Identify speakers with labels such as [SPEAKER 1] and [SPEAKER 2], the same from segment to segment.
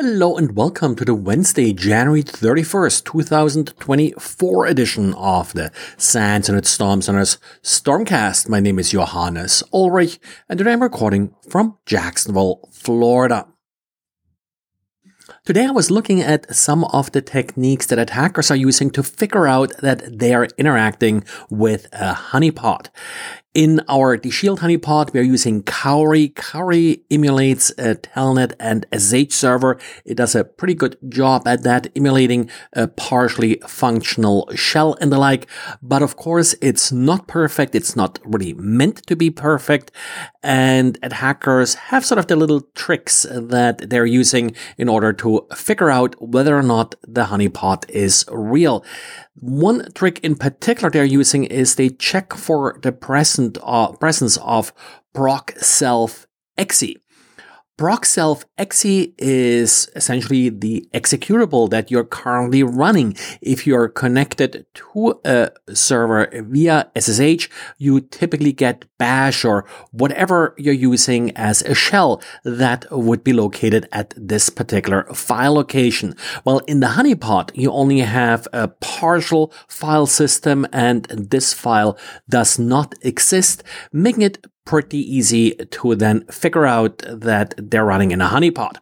[SPEAKER 1] Hello and welcome to the Wednesday, January 31st, 2024 edition of the SANS and Storm Center's Stormcast. My name is Johannes Ulrich and today I'm recording from Jacksonville, Florida. Today I was looking at some of the techniques that attackers are using to figure out that they are interacting with a honeypot. In our DShield honeypot, we are using Cowrie. Cowrie emulates a Telnet and SSH server. It does a pretty good job at that, emulating a partially functional shell and the like. But of course, it's not perfect. It's not really meant to be perfect. And hackers have sort of the little tricks that they're using in order to figure out whether or not the honeypot is real. One trick in particular they're using is they check for the present, uh, presence of proc self exe. Procself exe is essentially the executable that you're currently running. If you're connected to a server via SSH, you typically get bash or whatever you're using as a shell that would be located at this particular file location. Well, in the honeypot, you only have a partial file system and this file does not exist, making it pretty easy to then figure out that they're running in a honeypot.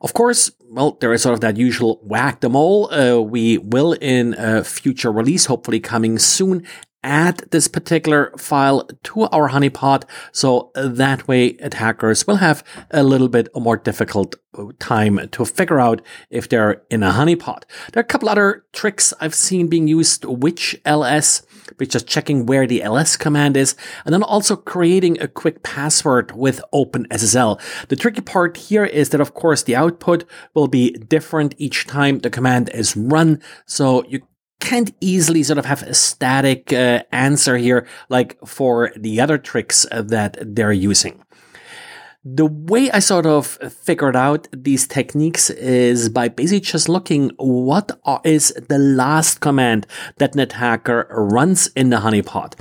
[SPEAKER 1] Of course, well, there is sort of that usual whack the mole. Uh, we will in a future release, hopefully coming soon, add this particular file to our honeypot. So that way attackers will have a little bit more difficult time to figure out if they're in a honeypot. There are a couple other tricks I've seen being used, which ls which is checking where the ls command is, and then also creating a quick password with OpenSSL. The tricky part here is that, of course, the output will be different each time the command is run. So you can't easily sort of have a static uh, answer here, like for the other tricks that they're using. The way I sort of figured out these techniques is by basically just looking what is the last command that an attacker runs in the honeypot.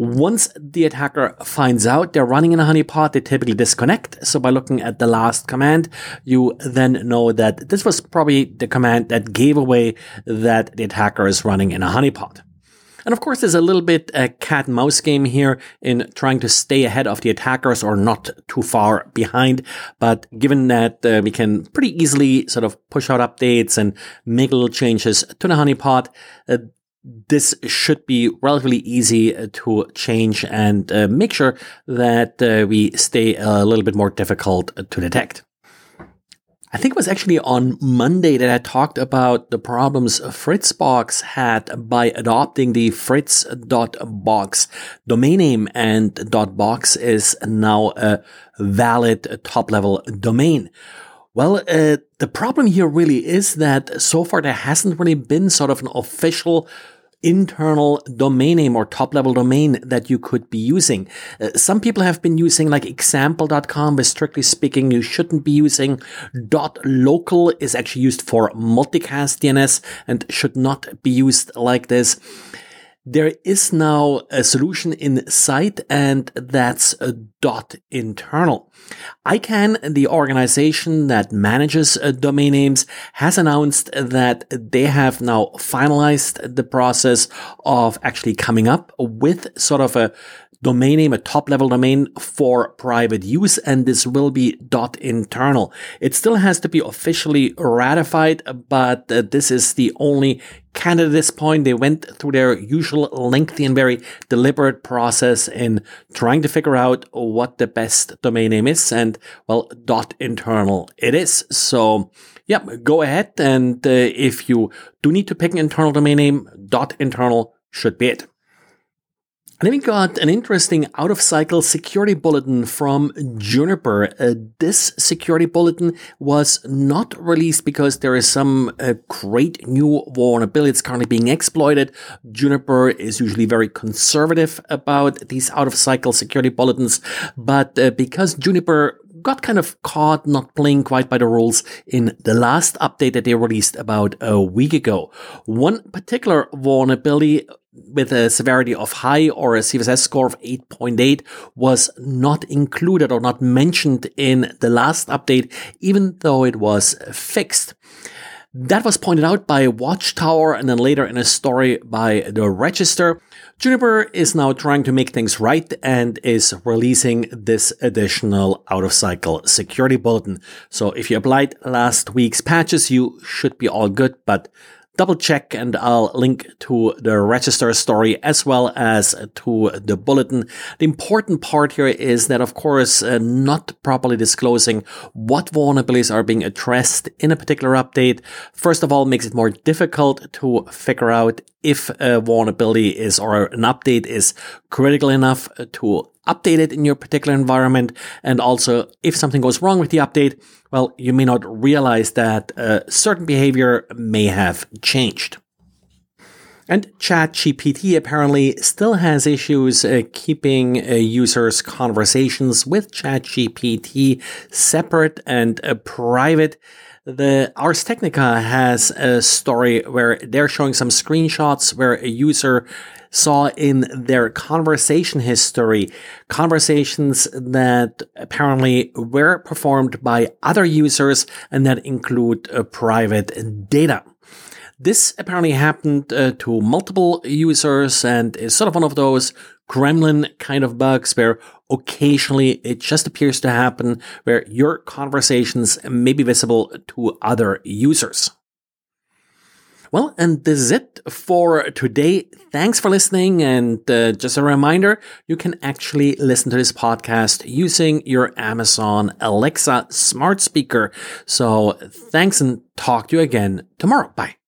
[SPEAKER 1] Once the attacker finds out they're running in a honeypot, they typically disconnect. So by looking at the last command, you then know that this was probably the command that gave away that the attacker is running in a honeypot. And of course, there's a little bit a cat and mouse game here in trying to stay ahead of the attackers or not too far behind. But given that uh, we can pretty easily sort of push out updates and make little changes to the honeypot, uh, this should be relatively easy uh, to change and uh, make sure that uh, we stay a little bit more difficult to detect. I think it was actually on Monday that I talked about the problems Fritzbox had by adopting the fritz.box domain name and .box is now a valid top level domain. Well, uh, the problem here really is that so far there hasn't really been sort of an official internal domain name or top level domain that you could be using. Uh, some people have been using like example.com, but strictly speaking, you shouldn't be using dot local is actually used for multicast DNS and should not be used like this. There is now a solution in sight and that's a dot internal. ICANN, the organization that manages uh, domain names, has announced that they have now finalized the process of actually coming up with sort of a domain name, a top level domain for private use, and this will be dot .internal. It still has to be officially ratified, but uh, this is the only candidate at this point. They went through their usual lengthy and very deliberate process in trying to figure out what the best domain name is, and well, dot .internal it is. So, yeah, go ahead, and uh, if you do need to pick an internal domain name, dot .internal should be it. And then we got an interesting out of cycle security bulletin from Juniper. Uh, this security bulletin was not released because there is some uh, great new vulnerability that's currently being exploited. Juniper is usually very conservative about these out of cycle security bulletins, but uh, because Juniper got kind of caught not playing quite by the rules in the last update that they released about a week ago. One particular vulnerability with a severity of high or a CVSS score of 8.8 was not included or not mentioned in the last update, even though it was fixed. That was pointed out by watchTowr and then later in a story by the Register. Juniper is now trying to make things right and is releasing this additional out of cycle security bulletin. So if you applied last week's patches, you should be all good, but double check and I'll link to the register story as well as to the bulletin. The important part here is that, of course, uh, not properly disclosing what vulnerabilities are being addressed in a particular update. First of all, makes it more difficult to figure out if a vulnerability is or an update is critical enough to update it in your particular environment. And also, if something goes wrong with the update, well, you may not realize that uh, certain behavior may have changed. And ChatGPT apparently still has issues uh, keeping uh, users' conversations with ChatGPT separate and uh, private. The Ars Technica has a story where they're showing some screenshots where a user saw in their conversation history conversations that apparently were performed by other users and that include uh, private data. This apparently happened uh, to multiple users and is sort of one of those gremlin kind of bugs where occasionally it just appears to happen where your conversations may be visible to other users. Well, and this is it for today. Thanks for listening. And uh, just a reminder, you can actually listen to this podcast using your Amazon Alexa smart speaker. So thanks and talk to you again tomorrow. Bye.